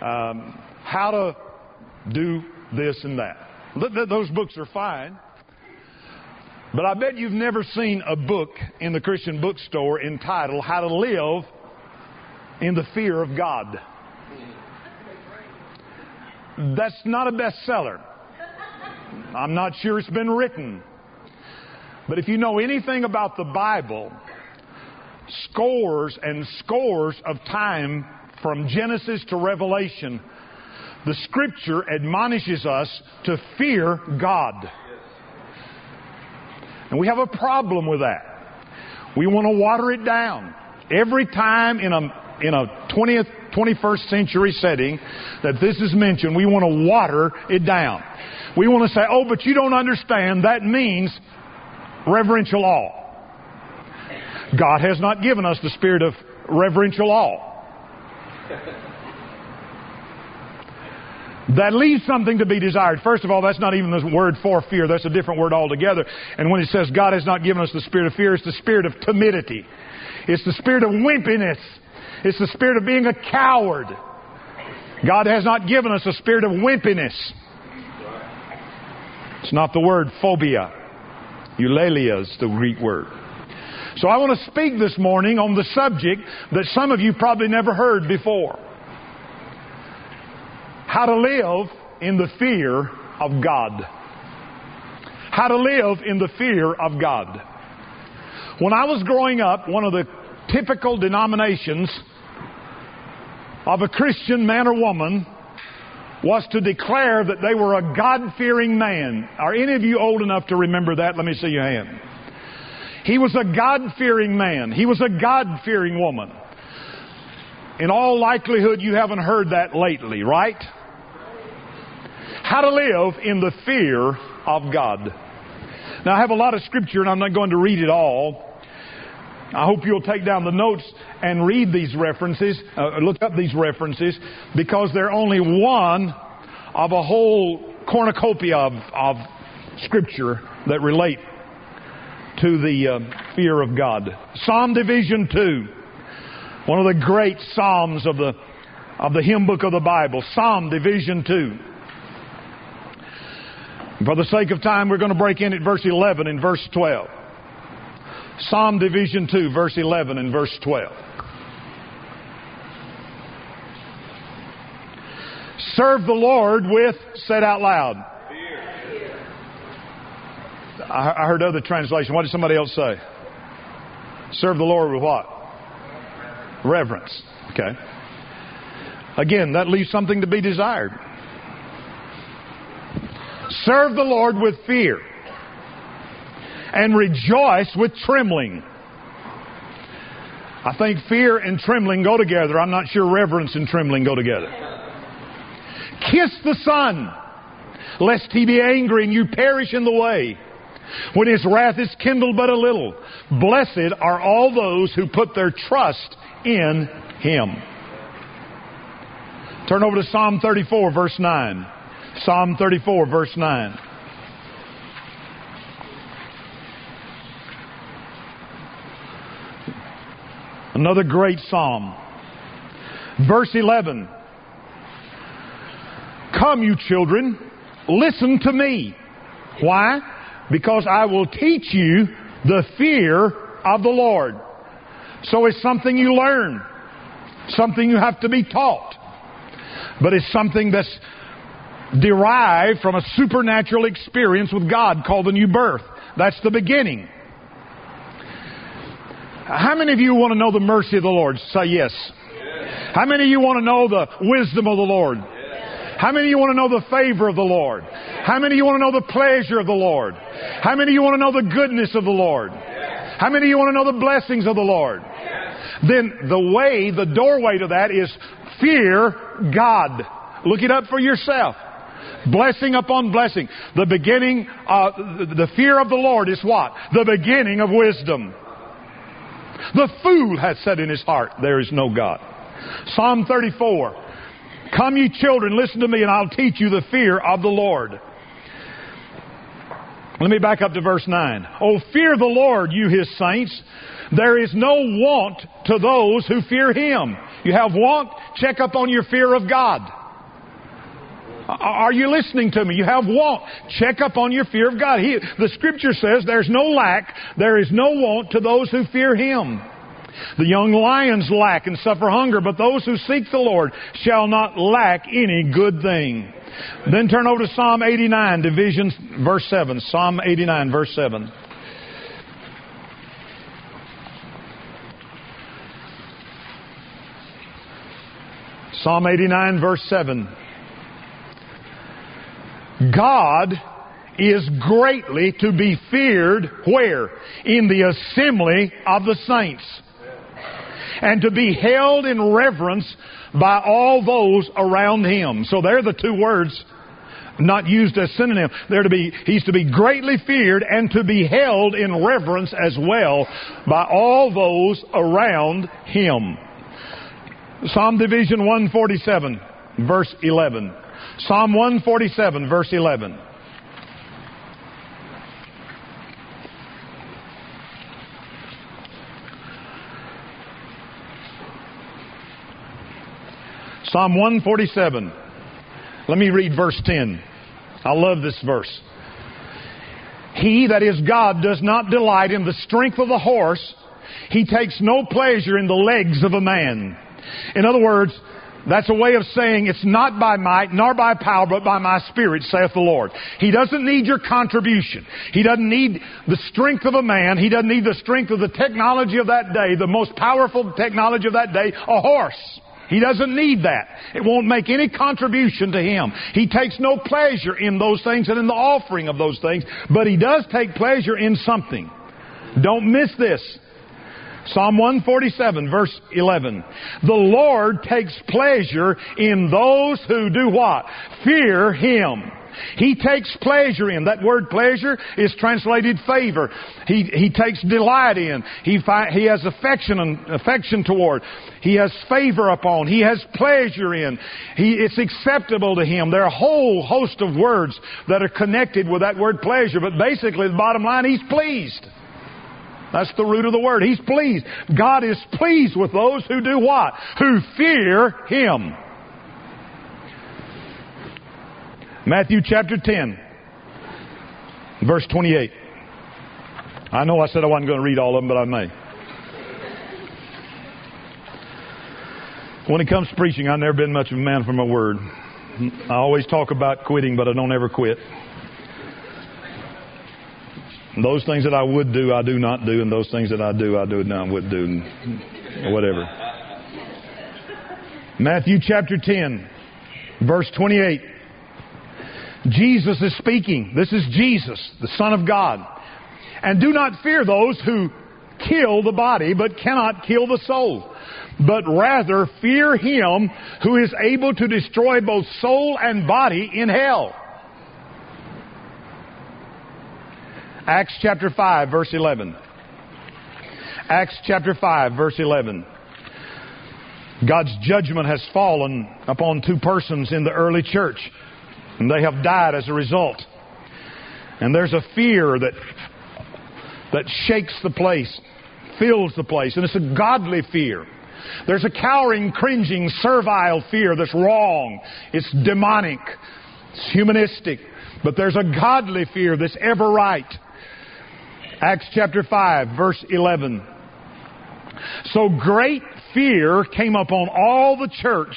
um, how to do this and that. Th- th- those books are fine. But I bet you've never seen a book in the Christian bookstore entitled How to Live in the Fear of God. That's not a bestseller. I'm not sure it's been written. But if you know anything about the Bible, scores and scores of time from Genesis to Revelation, the scripture admonishes us to fear God. And we have a problem with that. We want to water it down. Every time in a, in a 20th, 21st century setting that this is mentioned, we want to water it down. We want to say, oh, but you don't understand. That means reverential awe. God has not given us the spirit of reverential awe. That leaves something to be desired. First of all, that's not even the word for fear. That's a different word altogether. And when it says God has not given us the spirit of fear, it's the spirit of timidity. It's the spirit of wimpiness. It's the spirit of being a coward. God has not given us a spirit of wimpiness. It's not the word phobia. deilia is the Greek word. So I want to speak this morning on the subject that some of you probably never heard before. How to live in the fear of God. How to live in the fear of God. When I was growing up, one of the typical denominations of a Christian man or woman was to declare that they were a God fearing man. Are any of you old enough to remember that? Let me see your hand. He was a God fearing man. He was a God fearing woman. In all likelihood, you haven't heard that lately, right? How to live in the fear of God. Now, I have a lot of scripture and I'm not going to read it all. I hope you'll take down the notes and read these references, uh, look up these references, because they're only one of a whole cornucopia of, of scripture that relate to the uh, fear of God. Psalm Division 2, one of the great psalms of the, of the hymn book of the Bible. Psalm Division 2. For the sake of time, we're going to break in at verse 11 and verse 12. Psalm Division 2, verse 11 and verse 12. Serve the Lord with, said out loud. I heard other translation. What did somebody else say? Serve the Lord with what? Reverence. Okay. Again, that leaves something to be desired. Serve the Lord with fear and rejoice with trembling. I think fear and trembling go together. I'm not sure reverence and trembling go together. Kiss the Son, lest he be angry and you perish in the way. When his wrath is kindled but a little, blessed are all those who put their trust in him. Turn over to Psalm 34, verse 9. Psalm 34, verse 9. Another great psalm. Verse 11. Come, you children, listen to me. Why? Because I will teach you the fear of the Lord. So it's something you learn, something you have to be taught. But it's something that's derived from a supernatural experience with God called the new birth. That's the beginning. How many of you want to know the mercy of the Lord? Say yes. How many of you want to know the wisdom of the Lord? How many of you want to know the favor of the Lord? How many of you want to know the pleasure of the Lord? How many of you want to know the goodness of the Lord? How many of you want to know the blessings of the Lord? Then the way, the doorway to that is fear God. Look it up for yourself. Blessing upon blessing. The beginning, uh, the fear of the Lord is what? The beginning of wisdom. The fool hath said in his heart, There is no God. Psalm 34. Come, ye children, listen to me, and I'll teach you the fear of the Lord. Let me back up to verse 9. Oh, fear the Lord, you his saints. There is no want to those who fear him. You have want, check up on your fear of God. Are you listening to me? You have want. Check up on your fear of God. He, the scripture says there's no lack, there is no want to those who fear Him. The young lions lack and suffer hunger, but those who seek the Lord shall not lack any good thing. Then turn over to Psalm 89, division, verse 7. Psalm 89, verse 7. Psalm 89, verse 7. God is greatly to be feared where? In the assembly of the saints. And to be held in reverence by all those around him. So they're the two words not used as synonym. They're to be, he's to be greatly feared and to be held in reverence as well by all those around him. Psalm Division 147, verse 11. Psalm 147, verse 11. Psalm 147. Let me read verse 10. I love this verse. He, that is God, does not delight in the strength of the horse. He takes no pleasure in the legs of a man. In other words, that's a way of saying it's not by might nor by power, but by my spirit, saith the Lord. He doesn't need your contribution. He doesn't need the strength of a man. He doesn't need the strength of the technology of that day, the most powerful technology of that day, a horse. He doesn't need that. It won't make any contribution to him. He takes no pleasure in those things and in the offering of those things, but he does take pleasure in something. Don't miss this. Psalm 147 verse 11. The Lord takes pleasure in those who do what? Fear Him. He takes pleasure in. That word pleasure is translated favor. He, he takes delight in. He, fi- he has affection, and, affection toward. He has favor upon. He has pleasure in. He, it's acceptable to him. There are a whole host of words that are connected with that word pleasure, but basically the bottom line, he's pleased. That's the root of the word. He's pleased. God is pleased with those who do what? Who fear Him. Matthew chapter 10, verse 28. I know I said I wasn't going to read all of them, but I may. When it comes to preaching, I've never been much of a man for my word. I always talk about quitting, but I don't ever quit. Those things that I would do, I do not do, and those things that I do, I do not would do, whatever. Matthew chapter 10, verse 28. Jesus is speaking. This is Jesus, the Son of God. And do not fear those who kill the body, but cannot kill the soul. But rather fear him who is able to destroy both soul and body in hell. Acts chapter 5, verse 11. Acts chapter 5, verse 11. God's judgment has fallen upon two persons in the early church. And they have died as a result. And there's a fear that, that shakes the place, fills the place. And it's a godly fear. There's a cowering, cringing, servile fear that's wrong. It's demonic. It's humanistic. But there's a godly fear that's ever right. Acts chapter 5, verse 11. So great fear came upon all the church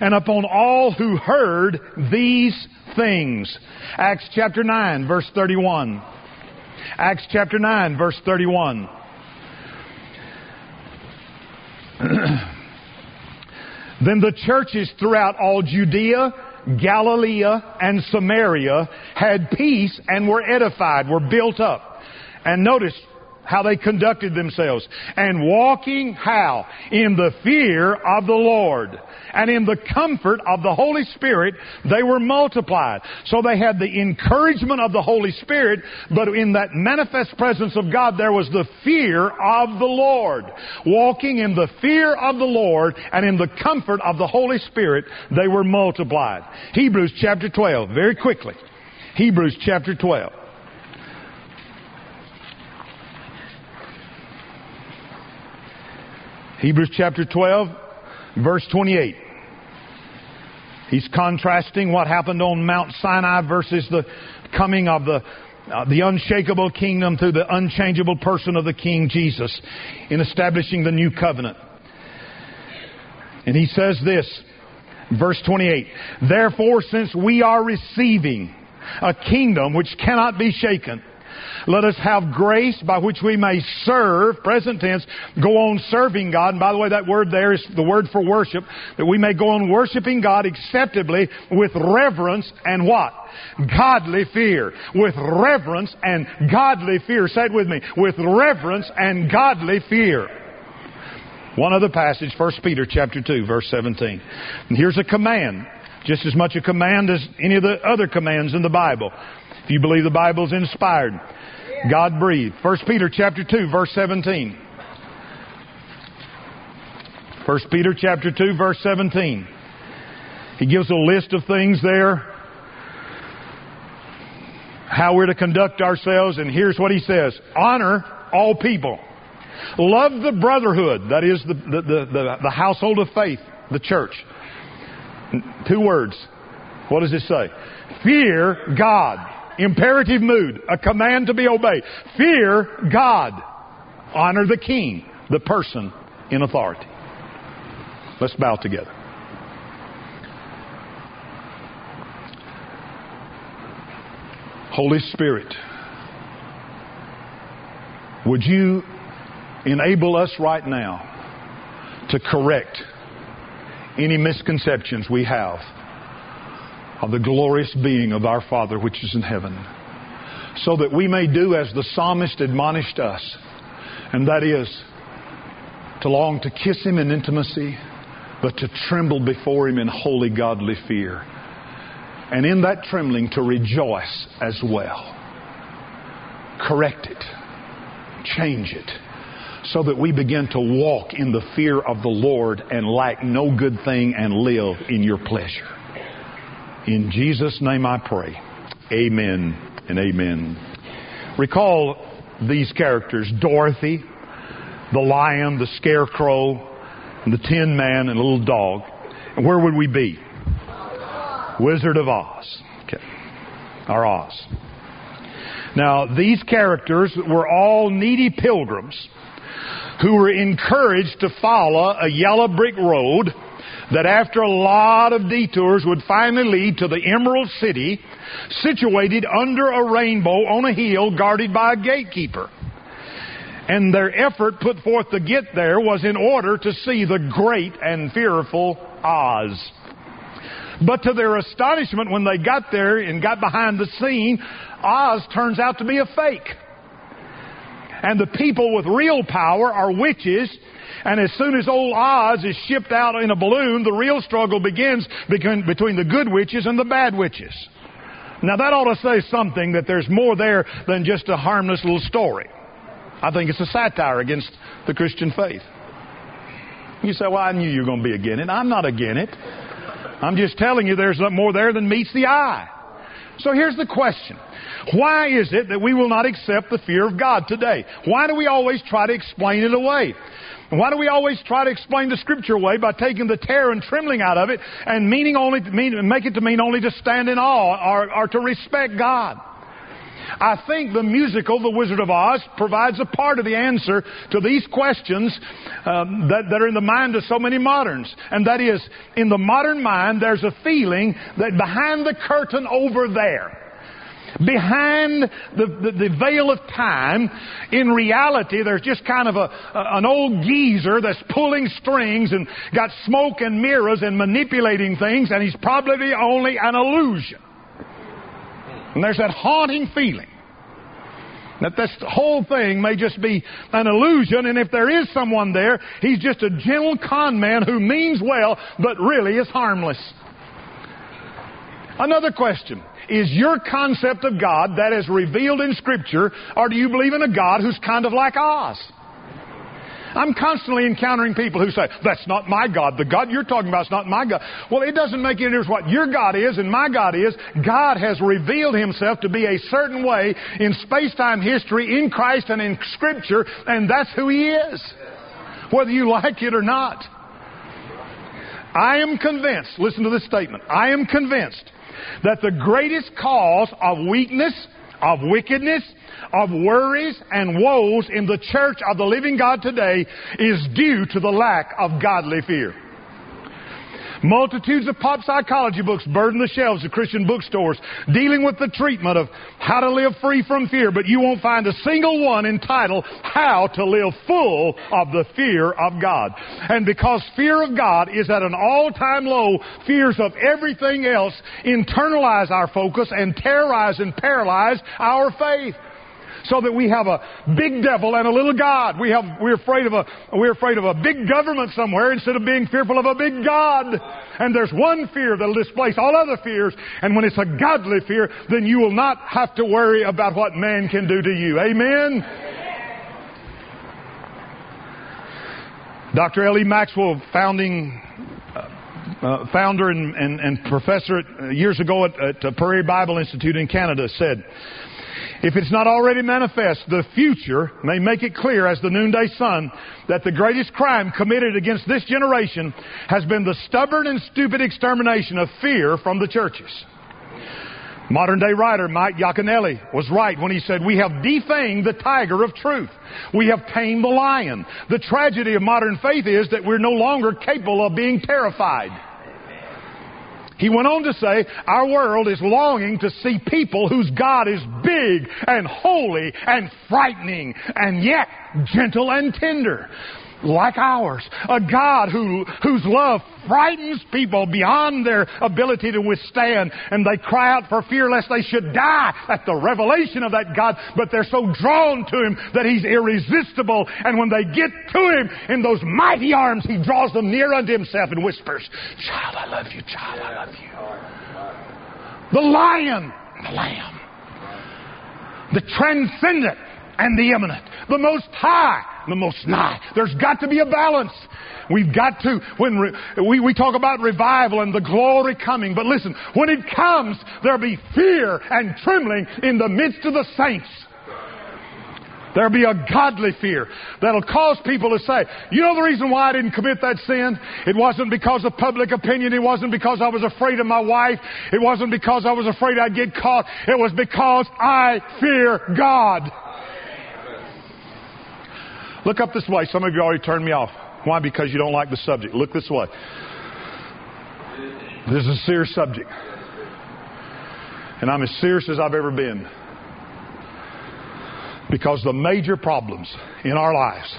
and upon all who heard these things. Acts chapter 9, verse 31. Acts chapter 9, verse 31. then the churches throughout all Judea, Galilee, and Samaria had peace and were edified, were built up. And notice, how they conducted themselves. And walking how? In the fear of the Lord. And in the comfort of the Holy Spirit, they were multiplied. So they had the encouragement of the Holy Spirit, but in that manifest presence of God, there was the fear of the Lord. Walking in the fear of the Lord and in the comfort of the Holy Spirit, they were multiplied. Hebrews chapter 12, very quickly. Hebrews chapter 12. Hebrews chapter 12, Verse 28. He's contrasting what happened on Mount Sinai versus the coming of the uh, the unshakable kingdom through the unchangeable person of the King Jesus in establishing the new covenant. And he says this, verse 28, Therefore, since we are receiving a kingdom which cannot be shaken, let us have grace by which we may serve, present tense, go on serving God. And by the way, that word there is the word for worship, that we may go on worshiping God acceptably with reverence and what? Godly fear. With reverence and godly fear. Say it with me. With reverence and godly fear. One other passage, 1 Peter chapter 2, verse 17. And here's a command. Just as much a command as any of the other commands in the Bible. If you believe the Bible is inspired. God breathed. 1 Peter chapter 2 verse 17. 1 Peter chapter 2 verse 17. He gives a list of things there. How we're to conduct ourselves and here's what he says. Honor all people. Love the brotherhood. That is the, the, the, the, household of faith. The church. Two words. What does it say? Fear God imperative mood, a command to be obeyed. Fear God. Honor the king, the person in authority. Let's bow together. Holy Spirit, would you enable us right now to correct any misconceptions we have of the glorious being of our Father which is in heaven, so that we may do as the psalmist admonished us, and that is to long to kiss Him in intimacy, but to tremble before Him in holy godly fear. And in that trembling to rejoice as well. Correct it. Change it so that we begin to walk in the fear of the Lord and lack no good thing and live in your pleasure. In Jesus' name I pray. Amen and amen. Recall these characters Dorothy, the lion, the scarecrow, the tin man, and a little dog. And where would we be? Wizard of Oz. Okay. Oz. Now, these characters were all needy pilgrims who were encouraged to follow a yellow brick road that after a lot of detours would finally lead to the Emerald City, situated under a rainbow on a hill guarded by a gatekeeper. And their effort put forth to get there was in order to see the great and fearful Oz. But to their astonishment, when they got there and got behind the scene, Oz turns out to be a fake. And the people with real power are witches and as soon as old Oz is shipped out in a balloon, the real struggle begins between the good witches and the bad witches. Now that ought to say something that there's more there than just a harmless little story. I think it's a satire against the Christian faith. You say, well, I knew you were going to be against it. I'm not against it. I'm just telling you there's more there than meets the eye. So here's the question. Why is it that we will not accept the fear of God today? Why do we always try to explain it away? Why do we always try to explain the scripture away by taking the terror and trembling out of it and meaning only mean, make it to mean only to stand in awe or, or to respect God? I think the musical The Wizard of Oz provides a part of the answer to these questions um, that, that are in the mind of so many moderns. And that is, in the modern mind, there's a feeling that behind the curtain over there, behind the, the, the, veil of time, in reality, there's just kind of a, a, an old geezer that's pulling strings and got smoke and mirrors and manipulating things, and he's probably only an illusion. And there's that haunting feeling that this whole thing may just be an illusion, and if there is someone there, he's just a gentle con man who means well, but really is harmless. Another question is your concept of God that is revealed in Scripture, or do you believe in a God who's kind of like Oz? I'm constantly encountering people who say, that's not my God. The God you're talking about is not my God. Well, it doesn't make any difference what your God is and my God is. God has revealed Himself to be a certain way in space-time history, in Christ and in Scripture, and that's who He is. Whether you like it or not. I am convinced, listen to this statement, I am convinced that the greatest cause of weakness, of wickedness, of worries and woes in the church of the living God today is due to the lack of godly fear. Multitudes of pop psychology books burden the shelves of Christian bookstores dealing with the treatment of how to live free from fear, but you won't find a single one entitled How to Live Full of the Fear of God. And because fear of God is at an all-time low, fears of everything else internalize our focus and terrorize and paralyze our faith so that we have a big devil and a little God. We have, we're afraid of a, we're afraid of a big government somewhere instead of being fearful of a big God. And there's one fear that'll displace all other fears. And when it's a godly fear, then you will not have to worry about what man can do to you. Amen? Dr. L.E. Maxwell, founding uh, uh, founder and, and, and professor at, uh, years ago at, at Prairie Bible Institute in Canada, said, if it's not already manifest, the future may make it clear as the noonday sun that the greatest crime committed against this generation has been the stubborn and stupid extermination of fear from the churches. Modern day writer Mike Yaconelli was right when he said, We have defanged the tiger of truth. We have tamed the lion. The tragedy of modern faith is that we're no longer capable of being terrified. He went on to say, our world is longing to see people whose God is big and holy and frightening and yet gentle and tender like ours. A God who, whose love frightens people beyond their ability to withstand, and they cry out for fear lest they should die at the revelation of that God, but they're so drawn to Him that He's irresistible, and when they get to Him in those mighty arms, He draws them near unto Himself and whispers, Child, I love you, child, I love you. The lion, the lamb, the transcendent and the immanent, the most high the most nigh. There's got to be a balance. We've got to, when re, we, we talk about revival and the glory coming, but listen, when it comes, there'll be fear and trembling in the midst of the saints. There'll be a godly fear that'll cause people to say, you know the reason why I didn't commit that sin? It wasn't because of public opinion. It wasn't because I was afraid of my wife. It wasn't because I was afraid I'd get caught. It was because I fear God. Look up this way. Some of you already turned me off. Why? Because you don't like the subject. Look this way. This is a serious subject. And I'm as serious as I've ever been. Because the major problems in our lives,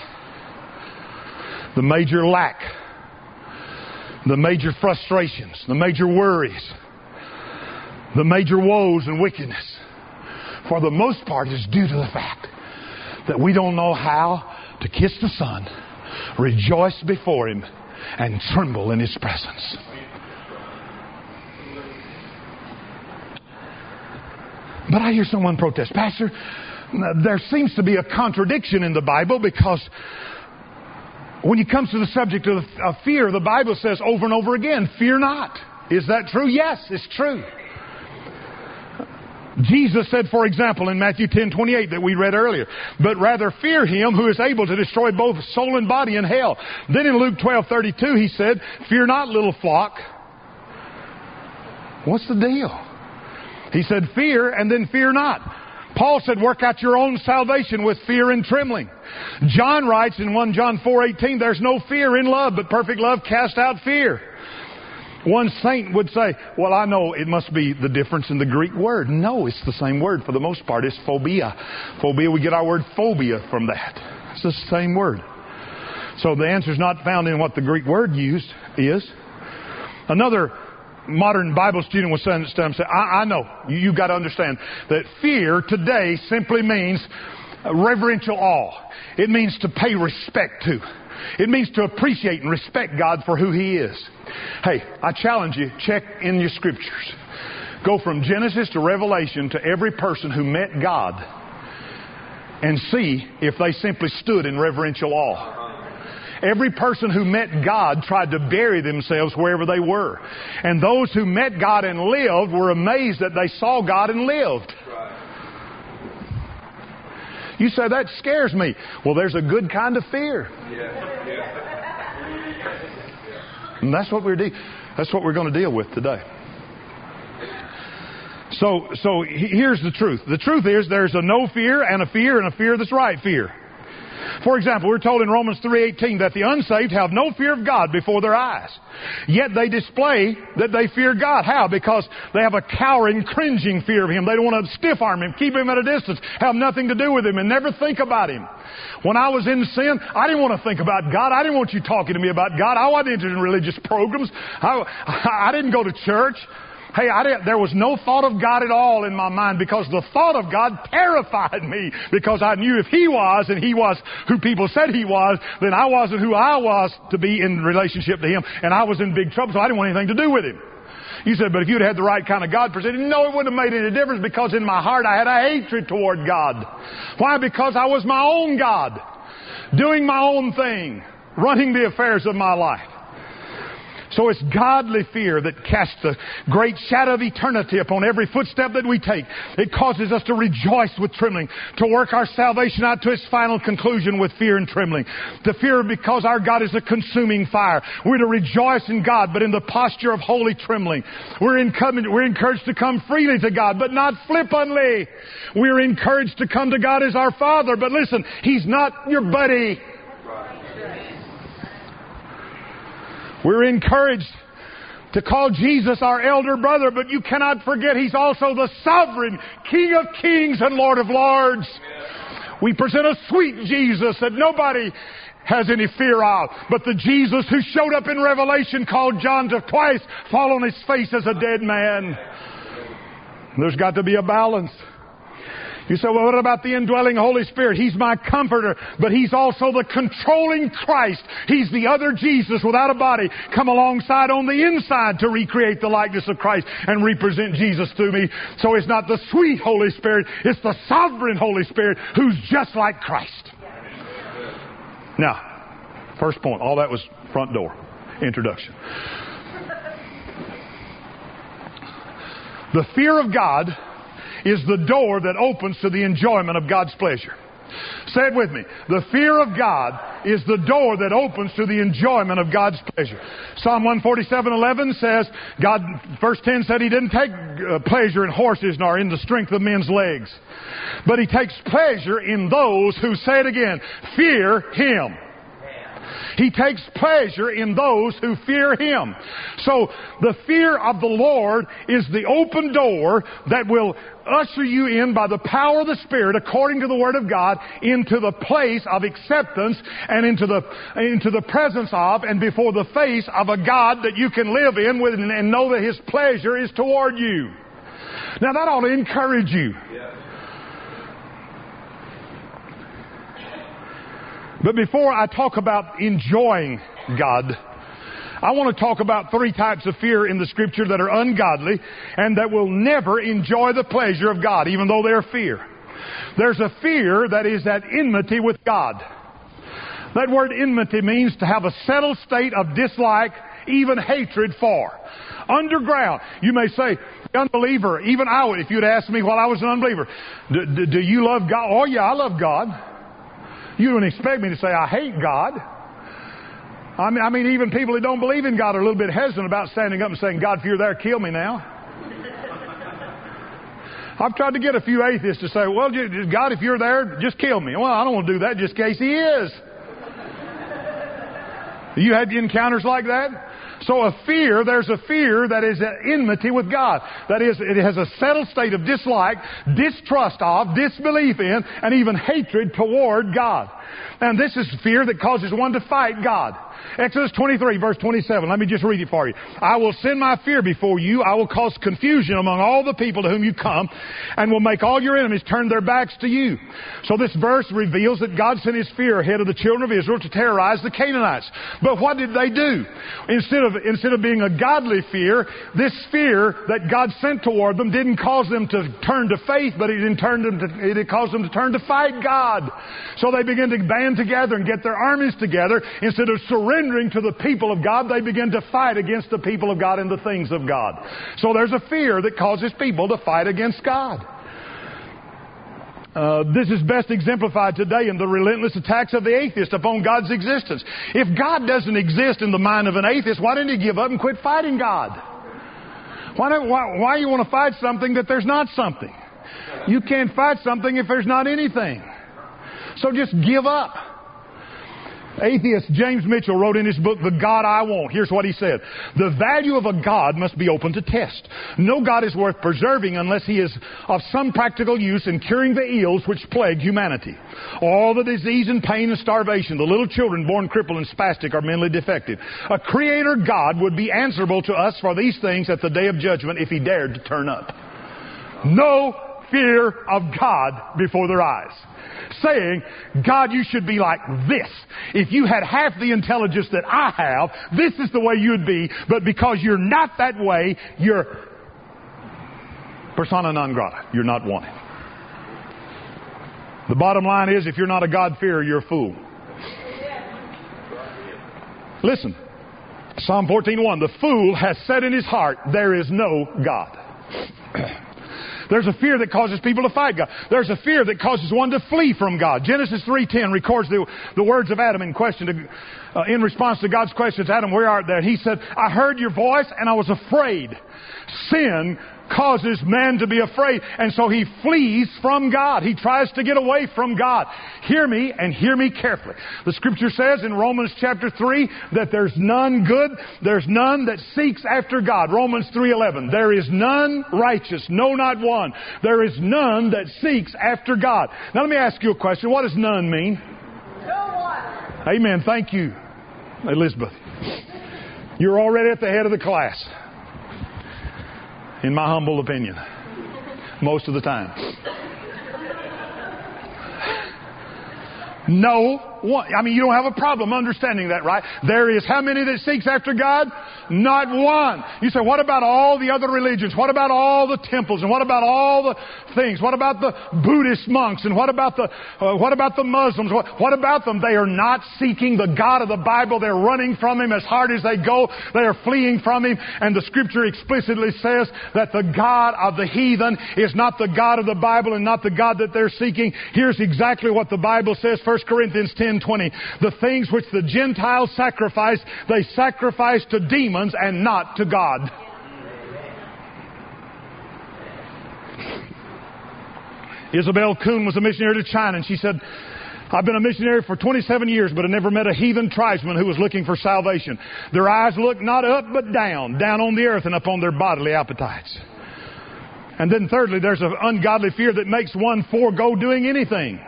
the major lack, the major frustrations, the major worries, the major woes and wickedness, for the most part, is due to the fact that we don't know how to kiss the Son, rejoice before Him, and tremble in His presence. But I hear someone protest, Pastor, there seems to be a contradiction in the Bible because when it comes to the subject of, of fear, the Bible says over and over again, fear not. Is that true? Yes, it's true. Jesus said, for example, in Matthew 10 28 that we read earlier, but rather fear him who is able to destroy both soul and body in hell. Then in Luke 12 32, he said, Fear not, little flock. What's the deal? He said, Fear and then fear not. Paul said, Work out your own salvation with fear and trembling. John writes in 1 John 4 18, There's no fear in love, but perfect love casts out fear. One saint would say, Well, I know it must be the difference in the Greek word. No, it's the same word for the most part. It's phobia. Phobia, we get our word phobia from that. It's the same word. So the answer is not found in what the Greek word used is. Another modern Bible student was saying, I, I know, you, you've got to understand that fear today simply means reverential awe. It means to pay respect to. It means to appreciate and respect God for who He is. Hey, I challenge you, check in your scriptures. Go from Genesis to Revelation to every person who met God and see if they simply stood in reverential awe. Every person who met God tried to bury themselves wherever they were. And those who met God and lived were amazed that they saw God and lived. You say, that scares me. Well, there's a good kind of fear. And that's what we're de- that's what we're going to deal with today. So, so here's the truth. The truth is there's a no fear and a fear and a fear that's right fear. For example, we're told in Romans 3:18 that the unsaved have no fear of God before their eyes. Yet they display that they fear God. How? Because they have a cowering, cringing fear of Him. They don't want to stiff arm Him, keep Him at a distance, have nothing to do with Him, and never think about Him. When I was in sin, I didn't want to think about God. I didn't want you talking to me about God. I wasn't interested in religious programs. I, I didn't go to church. Hey, I didn't, there was no thought of God at all in my mind because the thought of God terrified me because I knew if He was and He was who people said He was, then I wasn't who I was to be in relationship to Him and I was in big trouble so I didn't want anything to do with Him. You said, but if you'd had the right kind of God presented, no, it wouldn't have made any difference because in my heart I had a hatred toward God. Why? Because I was my own God, doing my own thing, running the affairs of my life. So it's godly fear that casts the great shadow of eternity upon every footstep that we take. It causes us to rejoice with trembling, to work our salvation out to its final conclusion with fear and trembling. The fear because our God is a consuming fire. We're to rejoice in God, but in the posture of holy trembling. We're, we're encouraged to come freely to God, but not flippantly. We're encouraged to come to God as our Father, but listen, He's not your buddy. We're encouraged to call Jesus our elder brother, but you cannot forget He's also the sovereign King of kings and Lord of lords. We present a sweet Jesus that nobody has any fear of, but the Jesus who showed up in Revelation called John to twice fall on his face as a dead man. There's got to be a balance. You say, well, what about the indwelling Holy Spirit? He's my comforter, but He's also the controlling Christ. He's the other Jesus without a body come alongside on the inside to recreate the likeness of Christ and represent Jesus to me. So it's not the sweet Holy Spirit, it's the sovereign Holy Spirit who's just like Christ. Now, first point, all that was front door, introduction. The fear of God is the door that opens to the enjoyment of God's pleasure. Say it with me. The fear of God is the door that opens to the enjoyment of God's pleasure. Psalm 147:11 says, God, verse 10 said He didn't take uh, pleasure in horses nor in the strength of men's legs, but He takes pleasure in those who, say it again, fear Him. He takes pleasure in those who fear Him. So the fear of the Lord is the open door that will usher you in by the power of the Spirit, according to the Word of God, into the place of acceptance and into the, into the presence of and before the face of a God that you can live in with and know that His pleasure is toward you. Now that ought to encourage you. But before I talk about enjoying God, I want to talk about three types of fear in the scripture that are ungodly and that will never enjoy the pleasure of God, even though they're fear. There's a fear that is at enmity with God. That word enmity means to have a settled state of dislike, even hatred for. Underground. You may say, unbeliever, even I would, if you'd asked me while I was an unbeliever, do, do you love God? Oh yeah, I love God. You don't expect me to say, I hate God. I mean, I mean, even people who don't believe in God are a little bit hesitant about standing up and saying, God, if you're there, kill me now. I've tried to get a few atheists to say, well, God, if you're there, just kill me. Well, I don't want to do that just in case He is. You had encounters like that? So a fear, there's a fear that is at enmity with God. That is, it has a settled state of dislike, distrust of, disbelief in, and even hatred toward God. And this is fear that causes one to fight God. Exodus 23 verse 27. Let me just read it for you. I will send my fear before you. I will cause confusion among all the people to whom you come and will make all your enemies turn their backs to you. So this verse reveals that God sent his fear ahead of the children of Israel to terrorize the Canaanites. But what did they do? Instead of, instead of being a godly fear, this fear that God sent toward them didn't cause them to turn to faith, but it, turned them to, it caused them to turn to fight God. So they began to band together and get their armies together instead of surrendering surrendering to the people of God, they begin to fight against the people of God and the things of God. So there's a fear that causes people to fight against God. Uh, this is best exemplified today in the relentless attacks of the atheist upon God's existence. If God doesn't exist in the mind of an atheist, why didn't he give up and quit fighting God? Why, do, why, why you want to fight something that there's not something? You can't fight something if there's not anything. So just give up. Atheist James Mitchell wrote in his book, The God I Want. Here's what he said. The value of a God must be open to test. No God is worth preserving unless he is of some practical use in curing the ills which plague humanity. All the disease and pain and starvation, the little children born crippled and spastic are mentally defective. A creator God would be answerable to us for these things at the day of judgment if he dared to turn up. No fear of God before their eyes saying, God, you should be like this. If you had half the intelligence that I have, this is the way you'd be, but because you're not that way, you're persona non grata. You're not wanted. The bottom line is, if you're not a God-fearer, you're a fool. Listen, Psalm 14:1, the fool has said in his heart, there is no God. There's a fear that causes people to fight God. There's a fear that causes one to flee from God. Genesis 3.10 records the, the words of Adam in question to, uh, in response to God's questions. Adam, where art thou? He said, I heard your voice and I was afraid. Sin causes man to be afraid. And so he flees from God. He tries to get away from God. Hear me and hear me carefully. The scripture says in Romans chapter 3 that there's none good, there's none that seeks after God. Romans 3:11. There is none righteous, no not one. There is none that seeks after God. Now let me ask you a question. What does none mean? No one. Amen. Thank you, Elizabeth. You're already at the head of the class in my humble opinion, most of the time. No one. I mean, you don't have a problem understanding that, right? There is how many that seeks after God? Not one. You say, what about all the other religions? What about all the temples? And what about all the things? What about the Buddhist monks? And what about the, uh, what about the Muslims? What, what about them? They are not seeking the God of the Bible. They're running from Him as hard as they go. They are fleeing from Him. And the scripture explicitly says that the God of the heathen is not the God of the Bible and not the God that they're seeking. Here's exactly what the Bible says, 1 Corinthians 10 10:20. The things which the Gentiles sacrifice, they sacrifice to demons and not to God. Isobel Kuhn was a missionary to China, and she said, I've been a missionary for 27 years, but I never met a heathen tribesman who was looking for salvation. Their eyes look not up, but down, down on the earth and upon their bodily appetites. And then thirdly, there's an ungodly fear that makes one forego doing anything.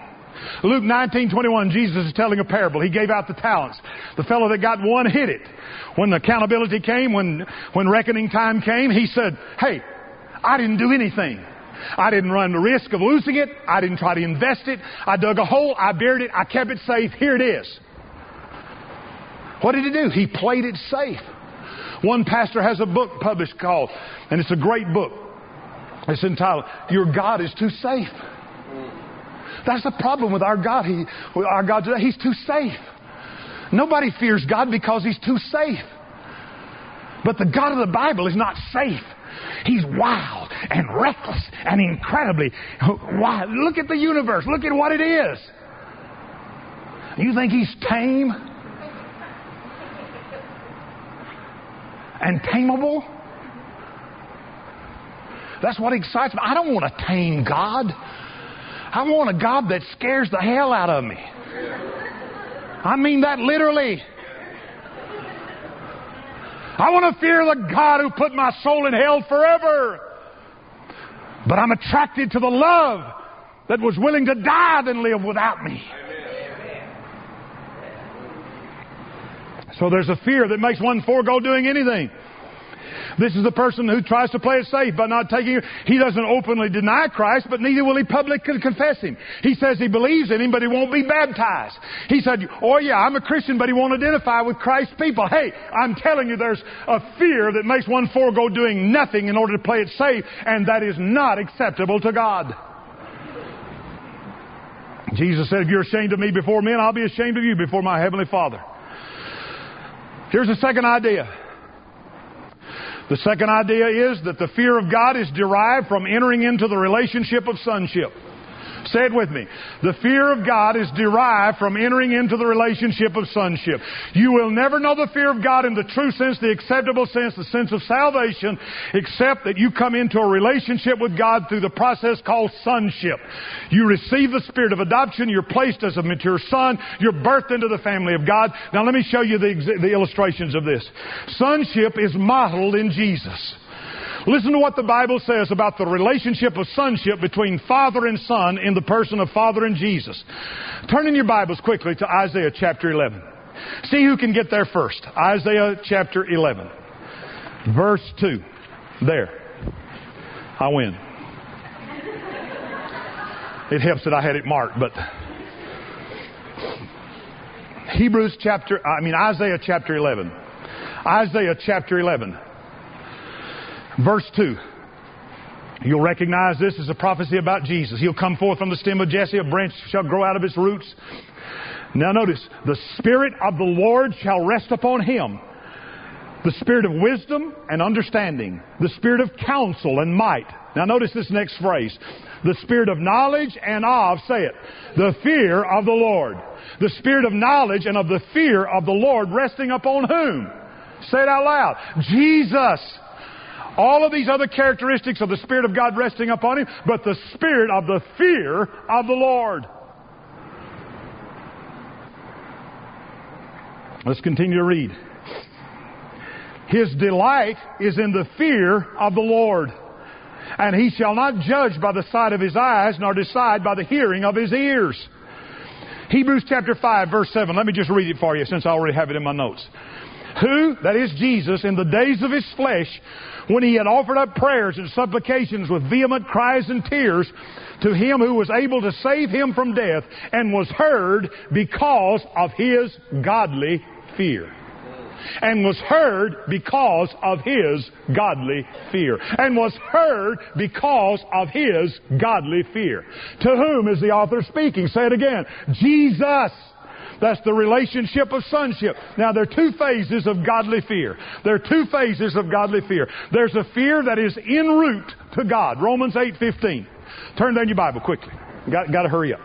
Luke 19, 21, Jesus is telling a parable. He gave out the talents. The fellow that got one hid it. When the accountability came, when, when reckoning time came, he said, Hey, I didn't do anything. I didn't run the risk of losing it. I didn't try to invest it. I dug a hole. I buried it. I kept it safe. Here it is. What did he do? He played it safe. One pastor has a book published called, and it's a great book. It's entitled, Your God is Too Safe. That's the problem with our God. He, our God today. He's too safe. Nobody fears God because He's too safe. But the God of the Bible is not safe. He's wild and reckless and incredibly wild. Look at the universe. Look at what it is. You think He's tame and tameable? That's what excites me. I don't want to tame God. I want a God that scares the hell out of me. I mean that literally. I want to fear the God who put my soul in hell forever. But I'm attracted to the love that was willing to die than live without me. So there's a fear that makes one forego doing anything. This is the person who tries to play it safe by not taking, he doesn't openly deny Christ, but neither will he publicly confess him. He says he believes in him, but he won't be baptized. He said, oh yeah, I'm a Christian, but he won't identify with Christ's people. Hey, I'm telling you, there's a fear that makes one forego doing nothing in order to play it safe, and that is not acceptable to God. Jesus said, if you're ashamed of me before men, I'll be ashamed of you before my heavenly Father. Here's the second idea. The second idea is that the fear of God is derived from entering into the relationship of sonship. Say it with me. The fear of God is derived from entering into the relationship of sonship. You will never know the fear of God in the true sense, the acceptable sense, the sense of salvation, except that you come into a relationship with God through the process called sonship. You receive the spirit of adoption, you're placed as a mature son, you're birthed into the family of God. Now let me show you the, the illustrations of this. Sonship is modeled in Jesus. Listen to what the Bible says about the relationship of sonship between Father and Son in the person of Father and Jesus. Turn in your Bibles quickly to Isaiah chapter 11. See who can get there first. Isaiah chapter 11, verse 2. There. I win. It helps that I had it marked, but Hebrews chapter, I mean Isaiah chapter 11. Isaiah chapter 11. Verse 2. You'll recognize this as a prophecy about Jesus. He'll come forth from the stem of Jesse, a branch shall grow out of its roots. Now notice, the Spirit of the Lord shall rest upon him. The Spirit of wisdom and understanding. The Spirit of counsel and might. Now notice this next phrase. The Spirit of knowledge and of, say it, the fear of the Lord. The Spirit of knowledge and of the fear of the Lord resting upon whom? Say it out loud. Jesus. All of these other characteristics of the Spirit of God resting upon him, but the Spirit of the fear of the Lord. Let's continue to read. His delight is in the fear of the Lord. And he shall not judge by the sight of his eyes, nor decide by the hearing of his ears. Hebrews chapter 5, verse 7. Let me just read it for you since I already have it in my notes. Who, that is Jesus, in the days of his flesh, when he had offered up prayers and supplications with vehement cries and tears to him who was able to save him from death and was heard because of his godly fear and was heard because of his godly fear. And was heard because of his godly fear. To whom is the author speaking? Say it again. Jesus. That's the relationship of sonship. Now, there are two phases of godly fear. There are two phases of godly fear. There's a fear that is en route to God. Romans 8.15. Turn down your Bible quickly. Got, got to hurry up.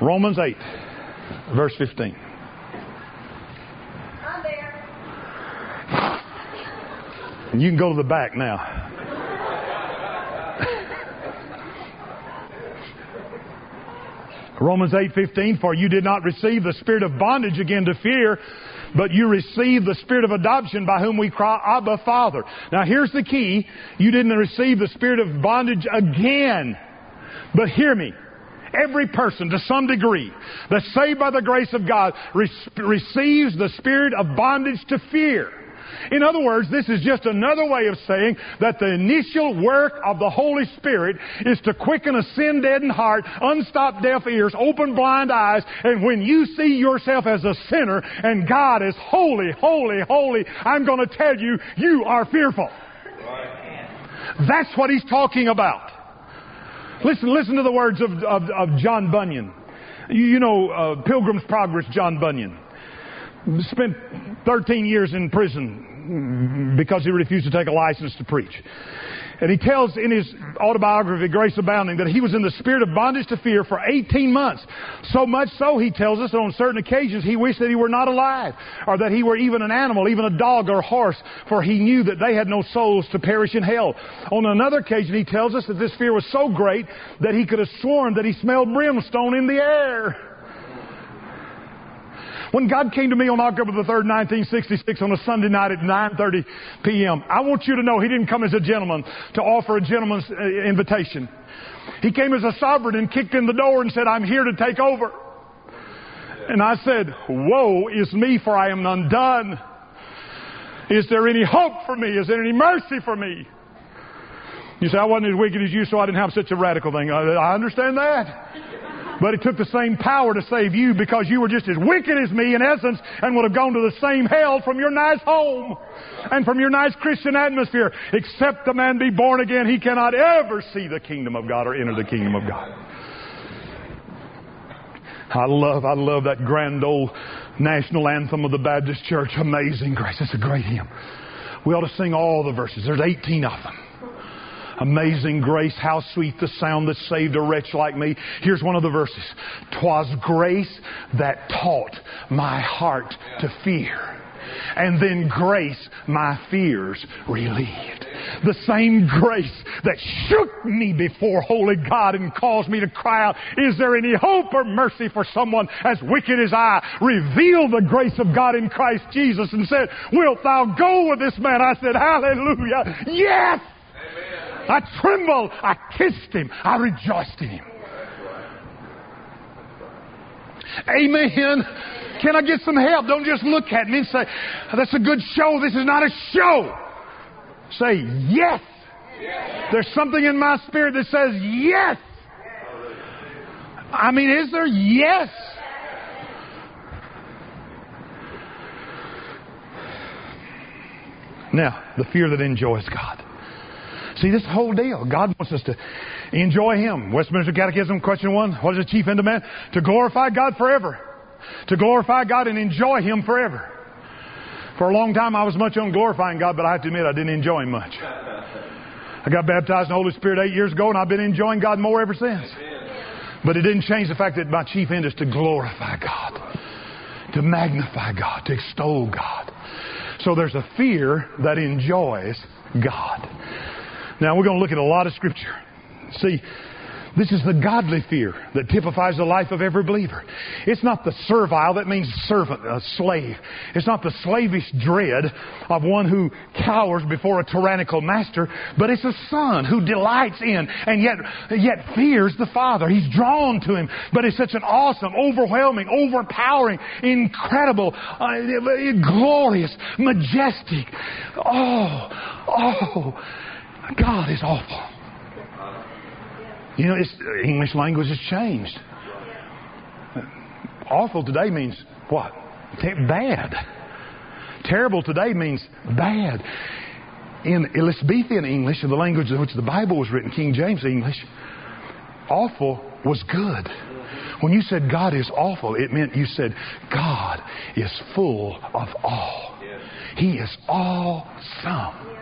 Romans 8, verse 15. I'm there. You can go to the back now. Romans 8:15 for you did not receive the spirit of bondage again to fear but you received the spirit of adoption by whom we cry abba father. Now here's the key. You didn't receive the spirit of bondage again. But hear me. Every person to some degree that's saved by the grace of God re- receives the spirit of bondage to fear in other words, this is just another way of saying that the initial work of the Holy Spirit is to quicken a sin deadened heart, unstop deaf ears, open blind eyes, and when you see yourself as a sinner and God is holy, holy, holy, I'm going to tell you, you are fearful. That's what he's talking about. Listen, listen to the words of, of, of John Bunyan. You, you know, uh, Pilgrim's Progress, John Bunyan. Spent 13 years in prison because he refused to take a license to preach. And he tells in his autobiography, Grace Abounding, that he was in the spirit of bondage to fear for 18 months. So much so, he tells us that on certain occasions he wished that he were not alive, or that he were even an animal, even a dog or a horse, for he knew that they had no souls to perish in hell. On another occasion, he tells us that this fear was so great that he could have sworn that he smelled brimstone in the air. When God came to me on October the 3rd, 1966 on a Sunday night at 9.30 p.m., I want you to know He didn't come as a gentleman to offer a gentleman's uh, invitation. He came as a sovereign and kicked in the door and said, I'm here to take over. And I said, Woe is me, for I am undone. Is there any hope for me? Is there any mercy for me? You say, I wasn't as wicked as you, so I didn't have such a radical thing. I understand that. But it took the same power to save you because you were just as wicked as me in essence and would have gone to the same hell from your nice home and from your nice Christian atmosphere. Except the man be born again, he cannot ever see the kingdom of God or enter the kingdom of God. I love, I love that grand old national anthem of the Baptist Church. Amazing grace. It's a great hymn. We ought to sing all the verses. There's 18 of them. Amazing grace, how sweet the sound that saved a wretch like me. Here's one of the verses. Twas grace that taught my heart to fear. And then grace my fears relieved. The same grace that shook me before holy God and caused me to cry out, Is there any hope or mercy for someone as wicked as I? Revealed the grace of God in Christ Jesus and said, Wilt thou go with this man? I said, Hallelujah. Yes! I trembled. I kissed him. I rejoiced in him. Amen. Can I get some help? Don't just look at me and say, That's a good show. This is not a show. Say yes. There's something in my spirit that says yes. I mean, is there? Yes. Now, the fear that enjoys God. See, this whole deal, God wants us to enjoy Him. Westminster Catechism, question one What is the chief end of man? To glorify God forever. To glorify God and enjoy Him forever. For a long time, I was much on glorifying God, but I have to admit I didn't enjoy Him much. I got baptized in the Holy Spirit eight years ago, and I've been enjoying God more ever since. But it didn't change the fact that my chief end is to glorify God, to magnify God, to extol God. So there's a fear that enjoys God. Now we're going to look at a lot of scripture. See, this is the godly fear that typifies the life of every believer. It's not the servile, that means servant, a slave. It's not the slavish dread of one who cowers before a tyrannical master, but it's a son who delights in and yet, yet fears the father. He's drawn to him, but it's such an awesome, overwhelming, overpowering, incredible, uh, glorious, majestic. Oh, oh, God is awful. You know, English language has changed. Awful today means what? Bad. Terrible today means bad. In Elizabethan English, in the language in which the Bible was written, King James English, awful was good. When you said God is awful, it meant you said God is full of all. He is awesome.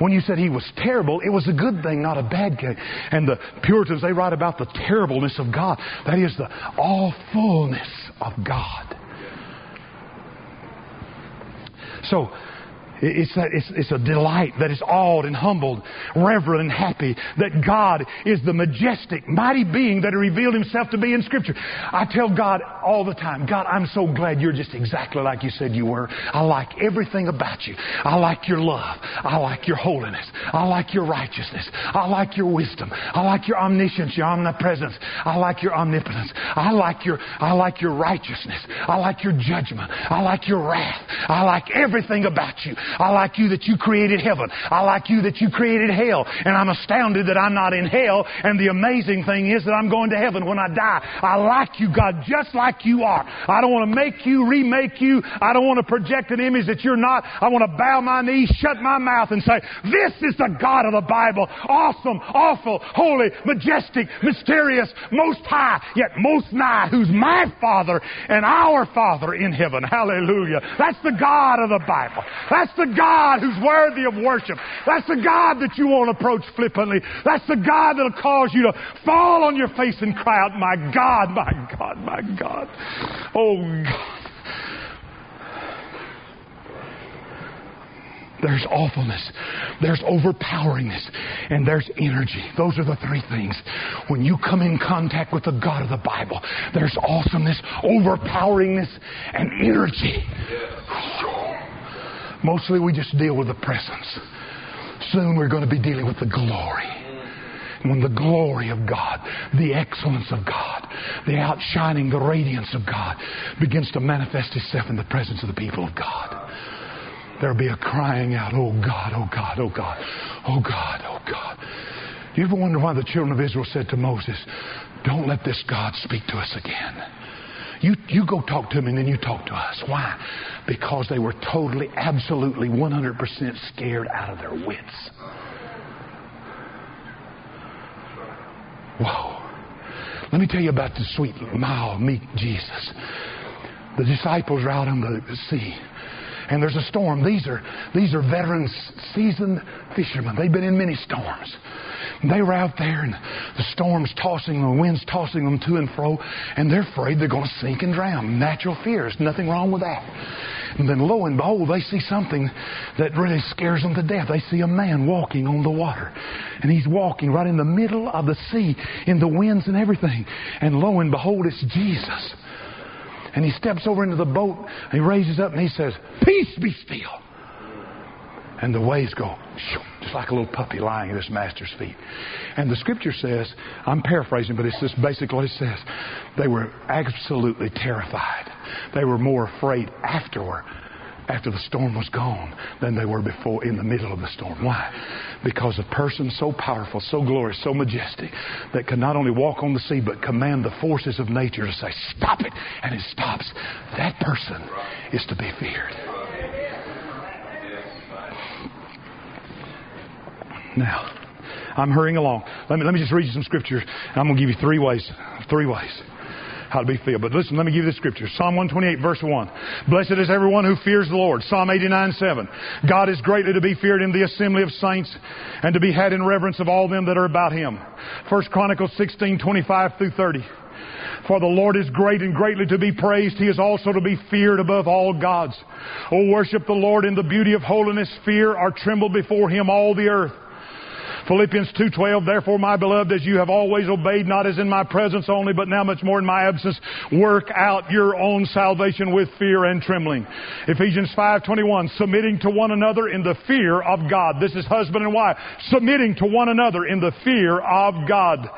When you said he was terrible, it was a good thing, not a bad thing. And the Puritans, they write about the terribleness of God. That is the awfulness of God. So, it's, a, it's, it's, a delight that is awed and humbled, reverent and happy that God is the majestic, mighty being that He revealed himself to be in Scripture. I tell God all the time, God, I'm so glad you're just exactly like you said you were. I like everything about you. I like your love. I like your holiness. I like your righteousness. I like your wisdom. I like your omniscience, your omnipresence. I like your omnipotence. I like your, I like your righteousness. I like your judgment. I like your wrath. I like everything about you. I like you that you created heaven. I like you that you created hell. And I'm astounded that I'm not in hell. And the amazing thing is that I'm going to heaven when I die. I like you, God, just like you are. I don't want to make you, remake you. I don't want to project an image that you're not. I want to bow my knees, shut my mouth, and say, This is the God of the Bible. Awesome, awful, holy, majestic, mysterious, most high, yet most nigh, who's my Father and our Father in heaven. Hallelujah. That's the God of the Bible. That's the God who's worthy of worship. That's the God that you won't approach flippantly. That's the God that'll cause you to fall on your face and cry out, My God, my God, my God. Oh, God. There's awfulness. There's overpoweringness. And there's energy. Those are the three things. When you come in contact with the God of the Bible, there's awesomeness, overpoweringness, and energy. Mostly we just deal with the presence. Soon we're going to be dealing with the glory. When the glory of God, the excellence of God, the outshining, the radiance of God begins to manifest itself in the presence of the people of God, there'll be a crying out, Oh God, oh God, oh God, oh God, oh God. You ever wonder why the children of Israel said to Moses, Don't let this God speak to us again? You, you go talk to them and then you talk to us. Why? Because they were totally, absolutely, 100% scared out of their wits. Whoa. Let me tell you about the sweet, mild, meek Jesus. The disciples are out on the sea and there's a storm. These are, these are veterans, seasoned fishermen. They've been in many storms. They were out there and the storm's tossing them, the wind's tossing them to and fro, and they're afraid they're going to sink and drown. Natural fears. Nothing wrong with that. And then lo and behold, they see something that really scares them to death. They see a man walking on the water. And he's walking right in the middle of the sea, in the winds and everything. And lo and behold, it's Jesus. And he steps over into the boat, and he raises up and he says, Peace be still. And the waves go, just like a little puppy lying at his master's feet. And the scripture says, I'm paraphrasing, but it's just basically what it says. They were absolutely terrified. They were more afraid afterward, after the storm was gone, than they were before in the middle of the storm. Why? Because a person so powerful, so glorious, so majestic, that can not only walk on the sea, but command the forces of nature to say, Stop it! And it stops. That person is to be feared. Now, I'm hurrying along. Let me, let me just read you some scriptures. I'm going to give you three ways. Three ways how to be filled. But listen, let me give you the scripture. Psalm 128 verse 1. Blessed is everyone who fears the Lord. Psalm 89 7. God is greatly to be feared in the assembly of saints and to be had in reverence of all them that are about him. First Chronicles 16 25 through 30. For the Lord is great and greatly to be praised. He is also to be feared above all gods. O worship the Lord in the beauty of holiness. Fear or tremble before him all the earth. Philippians 2.12, therefore my beloved, as you have always obeyed, not as in my presence only, but now much more in my absence, work out your own salvation with fear and trembling. Ephesians 5.21, submitting to one another in the fear of God. This is husband and wife. Submitting to one another in the fear of God.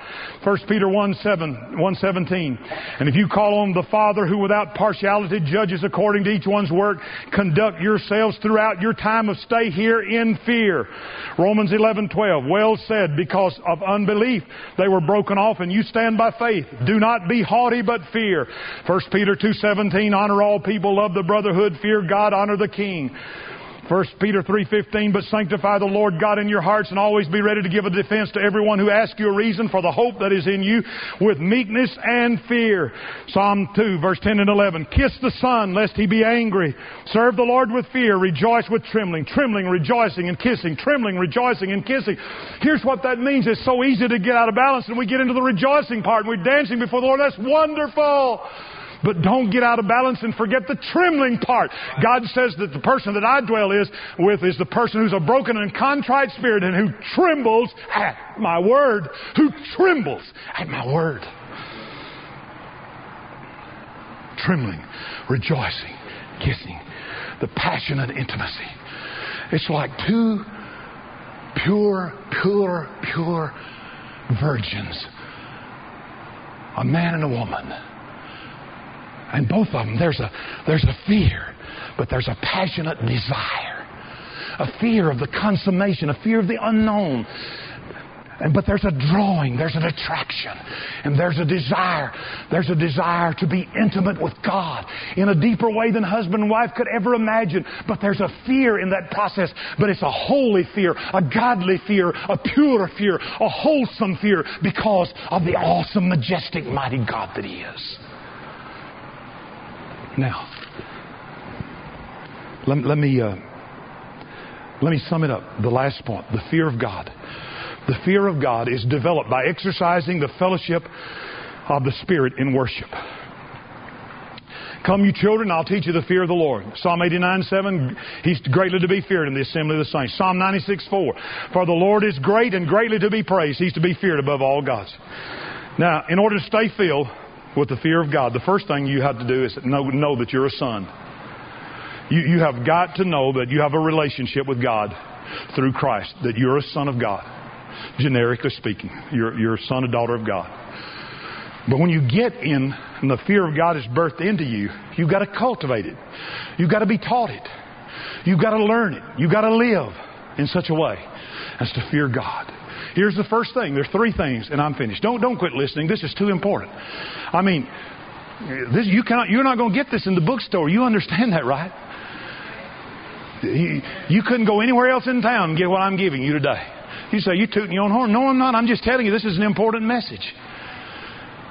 1 Peter 1, 7, 117. And if you call on the Father who without partiality judges according to each one's work, conduct yourselves throughout your time of stay here in fear. Romans 11:12. Well said, because of unbelief they were broken off, and you stand by faith. Do not be haughty, but fear. 1 Peter 2:17. Honor all people, love the brotherhood, fear God, honor the king. 1 Peter 3.15, but sanctify the Lord God in your hearts and always be ready to give a defense to everyone who asks you a reason for the hope that is in you with meekness and fear. Psalm 2, verse 10 and 11. Kiss the Son, lest he be angry. Serve the Lord with fear. Rejoice with trembling. Trembling, rejoicing, and kissing. Trembling, rejoicing, and kissing. Here's what that means. It's so easy to get out of balance and we get into the rejoicing part and we're dancing before the Lord. That's wonderful. But don't get out of balance and forget the trembling part. God says that the person that I dwell is with is the person who's a broken and contrite spirit and who trembles at my word. Who trembles at my word. Trembling, rejoicing, kissing, the passionate intimacy. It's like two pure, pure, pure virgins. A man and a woman and both of them, there's a, there's a fear, but there's a passionate desire. A fear of the consummation, a fear of the unknown. And, but there's a drawing, there's an attraction, and there's a desire. There's a desire to be intimate with God in a deeper way than husband and wife could ever imagine. But there's a fear in that process, but it's a holy fear, a godly fear, a pure fear, a wholesome fear because of the awesome, majestic, mighty God that He is. Now, let, let me uh, let me sum it up. The last point: the fear of God. The fear of God is developed by exercising the fellowship of the Spirit in worship. Come, you children, I'll teach you the fear of the Lord. Psalm 89, 7, He's greatly to be feared in the assembly of the saints. Psalm 96, 4, For the Lord is great and greatly to be praised. He's to be feared above all gods. Now, in order to stay filled, with the fear of God, the first thing you have to do is know, know that you're a son. You, you have got to know that you have a relationship with God through Christ, that you're a son of God, generically speaking. You're, you're a son or daughter of God. But when you get in and the fear of God is birthed into you, you've got to cultivate it. You've got to be taught it. You've got to learn it. You've got to live in such a way as to fear God. Here's the first thing. There's three things, and I'm finished. Don't, don't quit listening. This is too important. I mean, this, you cannot, you're not going to get this in the bookstore. You understand that, right? You, couldn't go anywhere else in town and get what I'm giving you today. You say, you're tooting your own horn. No, I'm not. I'm just telling you this is an important message.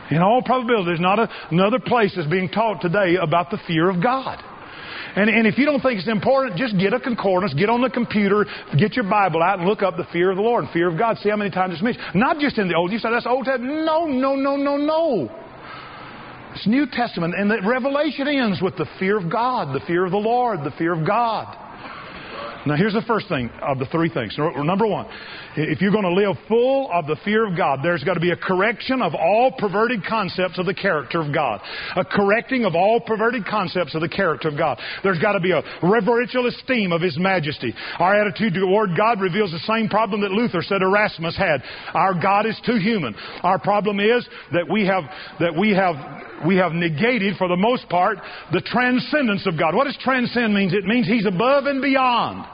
In all probability, there's not a, another place that's being taught today about the fear of God. And, and if you don't think it's important, just get a concordance, get on the computer, get your Bible out and look up the fear of the Lord and fear of God. See how many times it's mentioned. Not just in the Old, you say that's Old Testament. No, no, no, no, no. It's New Testament, and the Revelation ends with the fear of God, the fear of the Lord, the fear of God. Now, here's the first thing of the three things. Number one, if you're going to live full of the fear of God, there's got to be a correction of all perverted concepts of the character of God. A correcting of all perverted concepts of the character of God. There's got to be a reverential esteem of His majesty. Our attitude toward God reveals the same problem that Luther said Erasmus had. Our God is too human. Our problem is that we have, that we have, we have negated, for the most part, the transcendence of God. What does transcend mean? It means He's above and beyond.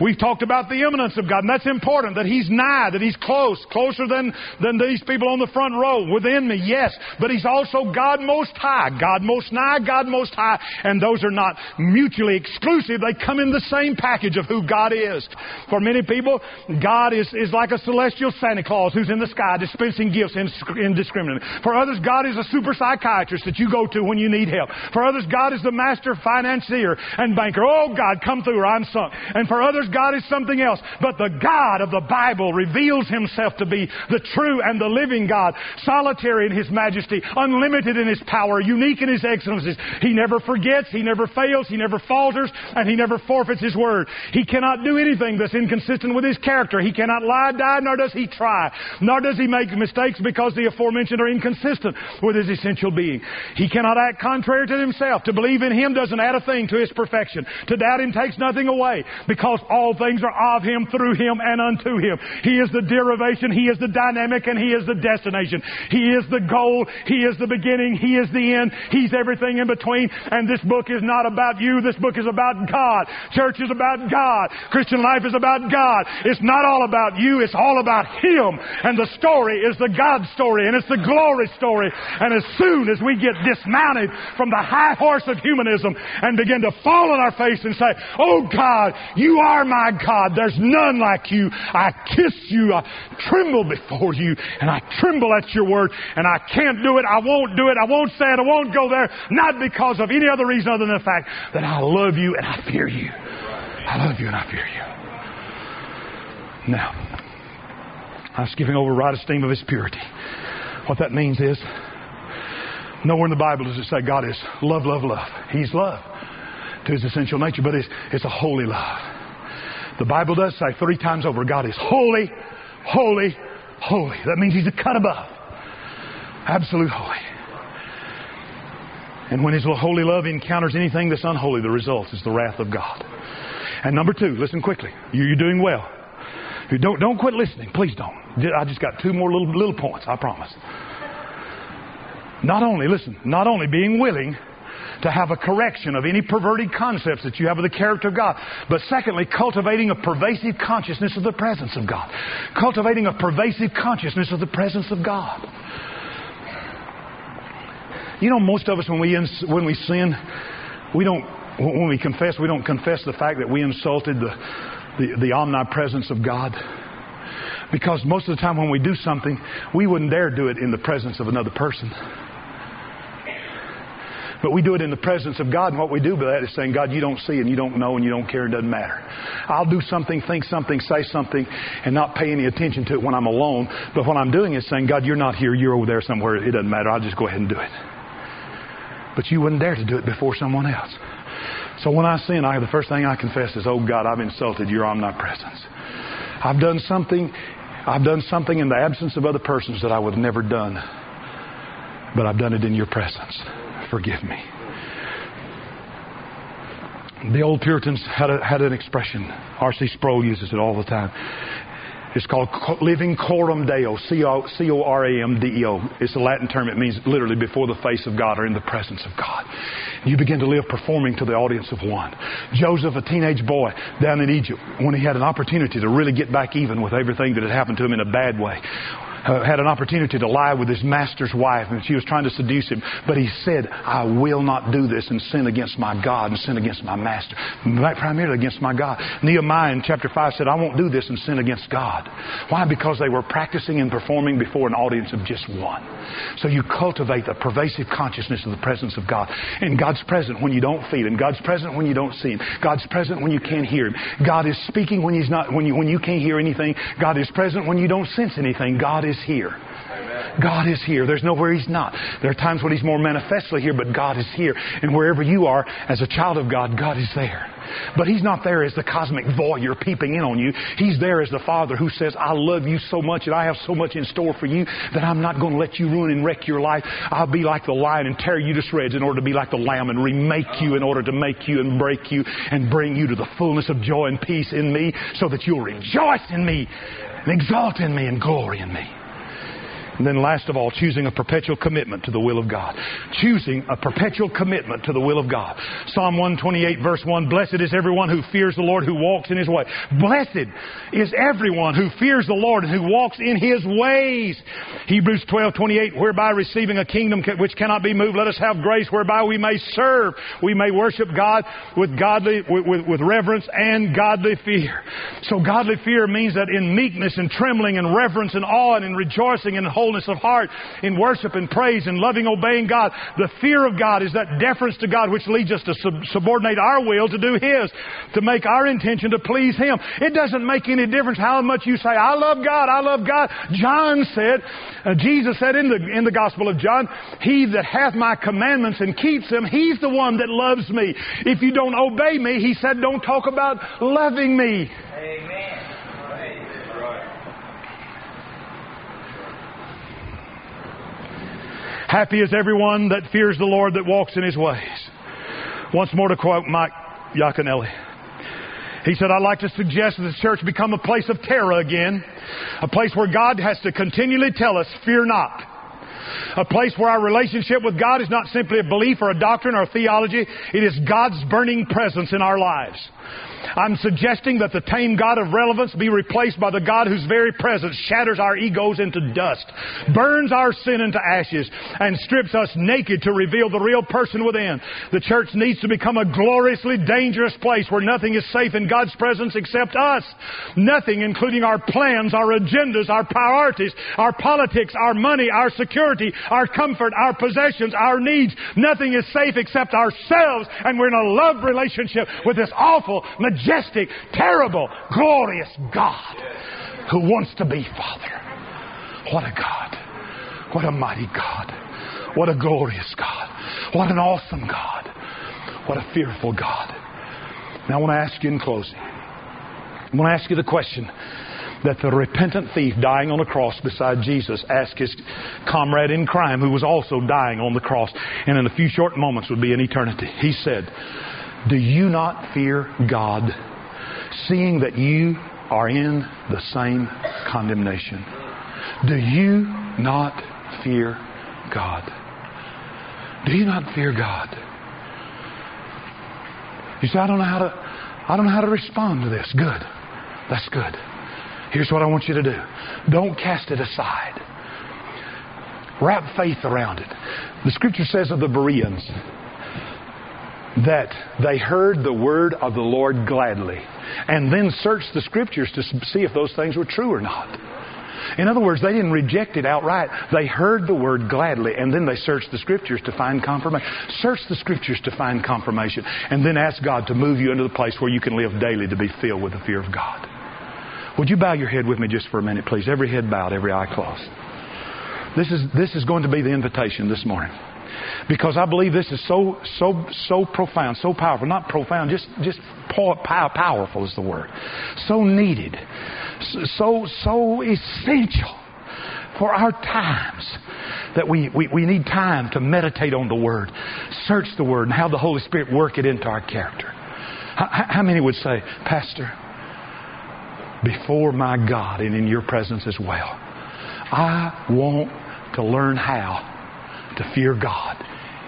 We've talked about the immanence of God, and that's important, that He's nigh, that He's close, closer than, than these people on the front row, within me, yes, but He's also God most high, God most nigh, God most high, and those are not mutually exclusive. They come in the same package of who God is. For many people, God is, is like a celestial Santa Claus who's in the sky dispensing gifts indiscriminately. For others, God is a super psychiatrist that you go to when you need help. For others, God is the master financier and banker. Oh, God, come through or I'm sunk. And for others, God is something else. But the God of the Bible reveals himself to be the true and the living God, solitary in his majesty, unlimited in his power, unique in his excellencies. He never forgets, he never fails, he never falters, and he never forfeits his word. He cannot do anything that's inconsistent with his character. He cannot lie, die, nor does he try. Nor does he make mistakes because the aforementioned are inconsistent with his essential being. He cannot act contrary to himself. To believe in him doesn't add a thing to his perfection. To doubt him takes nothing away because all things are of Him, through Him, and unto Him. He is the derivation, He is the dynamic, and He is the destination. He is the goal, He is the beginning, He is the end, He's everything in between. And this book is not about you, this book is about God. Church is about God. Christian life is about God. It's not all about you, it's all about Him. And the story is the God story, and it's the glory story. And as soon as we get dismounted from the high horse of humanism and begin to fall on our face and say, Oh God, you are my God. There's none like you. I kiss you. I tremble before you. And I tremble at your word. And I can't do it. I won't do it. I won't say it. I won't go there. Not because of any other reason other than the fact that I love you and I fear you. I love you and I fear you. Now, I was giving over right esteem of His purity. What that means is, nowhere in the Bible does it say God is love, love, love. He's love to His essential nature, but it's, it's a holy love. The Bible does say three times over God is holy, holy, holy. That means He's a cut above. Absolute holy. And when His holy love encounters anything that's unholy, the result is the wrath of God. And number two, listen quickly. You're doing well. Don't, don't quit listening. Please don't. I just got two more little, little points, I promise. Not only, listen, not only being willing to have a correction of any perverted concepts that you have of the character of God. But secondly, cultivating a pervasive consciousness of the presence of God. Cultivating a pervasive consciousness of the presence of God. You know, most of us, when we, when we sin, we don't, when we confess, we don't confess the fact that we insulted the, the, the omnipresence of God. Because most of the time when we do something, we wouldn't dare do it in the presence of another person. But we do it in the presence of God, and what we do by that is saying, God, you don't see and you don't know and you don't care, it doesn't matter. I'll do something, think something, say something, and not pay any attention to it when I'm alone. But what I'm doing is saying, God, you're not here, you're over there somewhere, it doesn't matter, I'll just go ahead and do it. But you wouldn't dare to do it before someone else. So when I sin, I, the first thing I confess is, oh God, I've insulted your omnipresence. I've done something, I've done something in the absence of other persons that I would have never done. But I've done it in your presence forgive me. The old Puritans had, a, had an expression. R.C. Sproul uses it all the time. It's called living coram deo, C-O-R-A-M-D-E-O. It's a Latin term. It means literally before the face of God or in the presence of God. You begin to live performing to the audience of one. Joseph, a teenage boy down in Egypt, when he had an opportunity to really get back even with everything that had happened to him in a bad way, Uh, had an opportunity to lie with his master's wife, and she was trying to seduce him. But he said, I will not do this and sin against my God and sin against my master. Primarily against my God. Nehemiah in chapter 5 said, I won't do this and sin against God. Why? Because they were practicing and performing before an audience of just one. So you cultivate the pervasive consciousness of the presence of God. And God's present when you don't feel Him. God's present when you don't see Him. God's present when you can't hear Him. God is speaking when He's not, when you, when you can't hear anything. God is present when you don't sense anything. God is here. God is here. There's nowhere He's not. There are times when He's more manifestly here, but God is here. And wherever you are as a child of God, God is there. But He's not there as the cosmic voyeur peeping in on you. He's there as the Father who says, I love you so much and I have so much in store for you that I'm not going to let you ruin and wreck your life. I'll be like the lion and tear you to shreds in order to be like the lamb and remake you in order to make you and break you and bring you to the fullness of joy and peace in me so that you'll rejoice in me and exalt in me and glory in me. And then last of all, choosing a perpetual commitment to the will of God. Choosing a perpetual commitment to the will of God. Psalm 128 verse 1, Blessed is everyone who fears the Lord, who walks in His way. Blessed is everyone who fears the Lord and who walks in His ways. Hebrews 12, 28, whereby receiving a kingdom which cannot be moved, let us have grace whereby we may serve, we may worship God with godly, with, with, with reverence and godly fear. So godly fear means that in meekness and trembling and reverence and awe and in rejoicing and wholeness of heart, in worship and praise and loving obeying God. The fear of God is that deference to God which leads us to sub- subordinate our will to do His, to make our intention to please Him. It doesn't make any difference how much you say, I love God, I love God. John said, uh, Jesus said in the, in the Gospel of John, He that hath my commandments and keeps them, He's the one that loves me. If you don't obey me, He said, don't talk about loving me. Amen. Happy is everyone that fears the Lord that walks in his ways. Once more to quote Mike Yaconelli. He said, I'd like to suggest that the church become a place of terror again. A place where God has to continually tell us, fear not. A place where our relationship with God is not simply a belief or a doctrine or a theology. It is God's burning presence in our lives. I'm suggesting that the tame God of relevance be replaced by the God whose very presence shatters our egos into dust, burns our sin into ashes, and strips us naked to reveal the real person within. The church needs to become a gloriously dangerous place where nothing is safe in God's presence except us. Nothing, including our plans, our agendas, our priorities, our politics, our money, our security, our comfort, our possessions, our needs. Nothing is safe except ourselves, and we're in a love relationship with this awful, majestic, terrible, glorious God who wants to be Father. What a God. What a mighty God. What a glorious God. What an awesome God. What a fearful God. Now I want to ask you in closing. I want to ask you the question that the repentant thief dying on the cross beside Jesus asked his comrade in crime who was also dying on the cross and in a few short moments would be in eternity. He said, Do you not fear God seeing that you are in the same condemnation? Do you not fear God? Do you not fear God? You say, I don't know how to, I don't know how to respond to this. Good. That's good. Here's what I want you to do. Don't cast it aside. Wrap faith around it. The scripture says of the Bereans that they heard the word of the Lord gladly and then searched the scriptures to see if those things were true or not. In other words, they didn't reject it outright. They heard the word gladly, and then they searched the scriptures to find confirmation. Search the scriptures to find confirmation, and then ask God to move you into the place where you can live daily to be filled with the fear of God. Would you bow your head with me just for a minute, please? Every head bowed, every eye closed. This is, this is going to be the invitation this morning. Because I believe this is so, so, so profound, so powerful. Not profound, just, just powerful is the word. So needed. So, so essential for our times that we, we, we need time to meditate on the Word, search the Word, and have the Holy Spirit work it into our character. How, how many would say, Pastor, before my God and in your presence as well, I want to learn how to fear God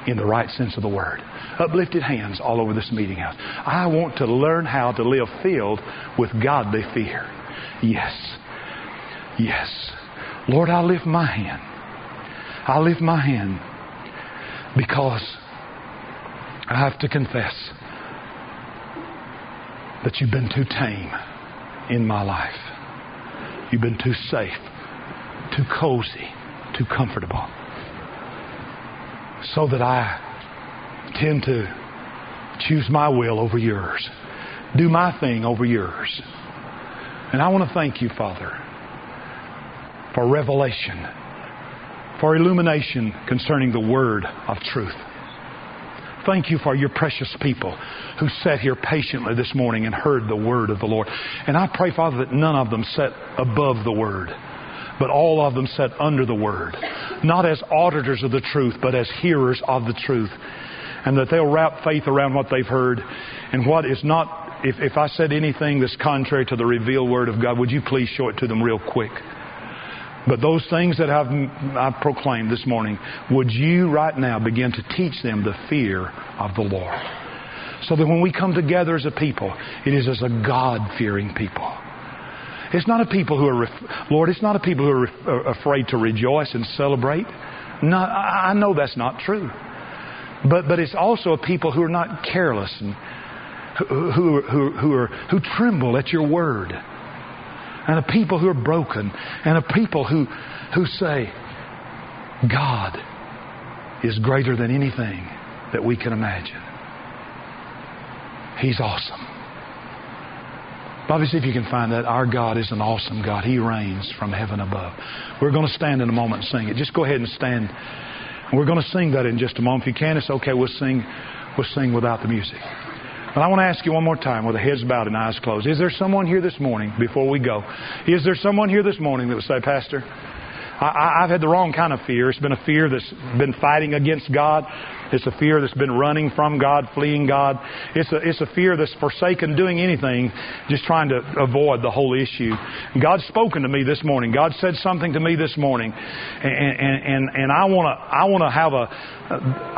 in the right sense of the word. Uplifted hands all over this meeting house. I want to learn how to live filled with godly fear. Yes. Yes. Lord, I lift my hand. I lift my hand because I have to confess that you've been too tame in my life. You've been too safe, too cozy, too comfortable. So that I tend to choose my will over yours, do my thing over yours. And I want to thank you, Father, for revelation, for illumination concerning the word of truth. Thank you for your precious people who sat here patiently this morning and heard the word of the Lord. And I pray, Father, that none of them sat above the word, but all of them sat under the word. Not as auditors of the truth, but as hearers of the truth. And that they'll wrap faith around what they've heard and what is not, if, if I said anything that's contrary to the revealed word of God, would you please show it to them real quick? But those things that I've, I've proclaimed this morning, would you right now begin to teach them the fear of the Lord? So that when we come together as a people, it is as a God fearing people. It's not a people who are, Lord, it's not a people who are afraid to rejoice and celebrate. No, I know that's not true. But, but it's also a people who are not careless and who, who, who, who, are, who tremble at your word and a people who are broken, and a people who, who say, God is greater than anything that we can imagine. He's awesome. See if you can find that. Our God is an awesome God. He reigns from heaven above. We're going to stand in a moment and sing it. Just go ahead and stand. We're going to sing that in just a moment. If you can, it's okay. We'll sing. We'll sing without the music. But I want to ask you one more time with the heads bowed and eyes closed. Is there someone here this morning, before we go, is there someone here this morning that would say, Pastor, I, have had the wrong kind of fear. It's been a fear that's been fighting against God. It's a fear that's been running from God, fleeing God. It's a, it's a fear that's forsaken doing anything, just trying to avoid the whole issue. God's spoken to me this morning. God said something to me this morning. And, and, and, and I want to, I want to have a,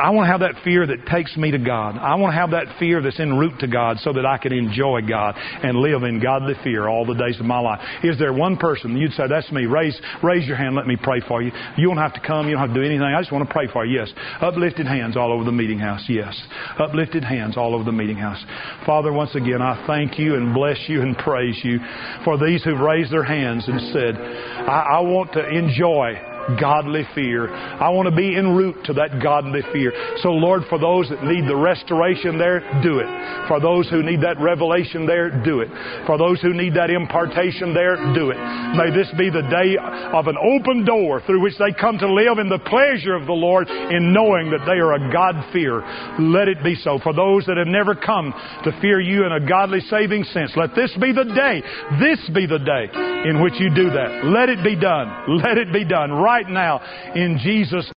I want to have that fear that takes me to God. I want to have that fear that's en route to God so that I can enjoy God and live in godly fear all the days of my life. Is there one person you'd say, that's me? Raise, raise your hand. Let pray for you. You don't have to come. You don't have to do anything. I just want to pray for you. Yes. Uplifted hands all over the meeting house. Yes. Uplifted hands all over the meeting house. Father, once again, I thank you and bless you and praise you for these who've raised their hands and said, I, I want to enjoy godly fear. I want to be en route to that godly fear. So, Lord, for those that need the restoration there, do it. For those who need that revelation there, do it. For those who need that impartation there, do it. May this be the day of an open door through which they come to live in the pleasure of the Lord in knowing that they are a God fear. Let it be so. For those that have never come to fear you in a godly saving sense, let this be the day. This be the day in which you do that. Let it be done. Let it be done right right now in Jesus'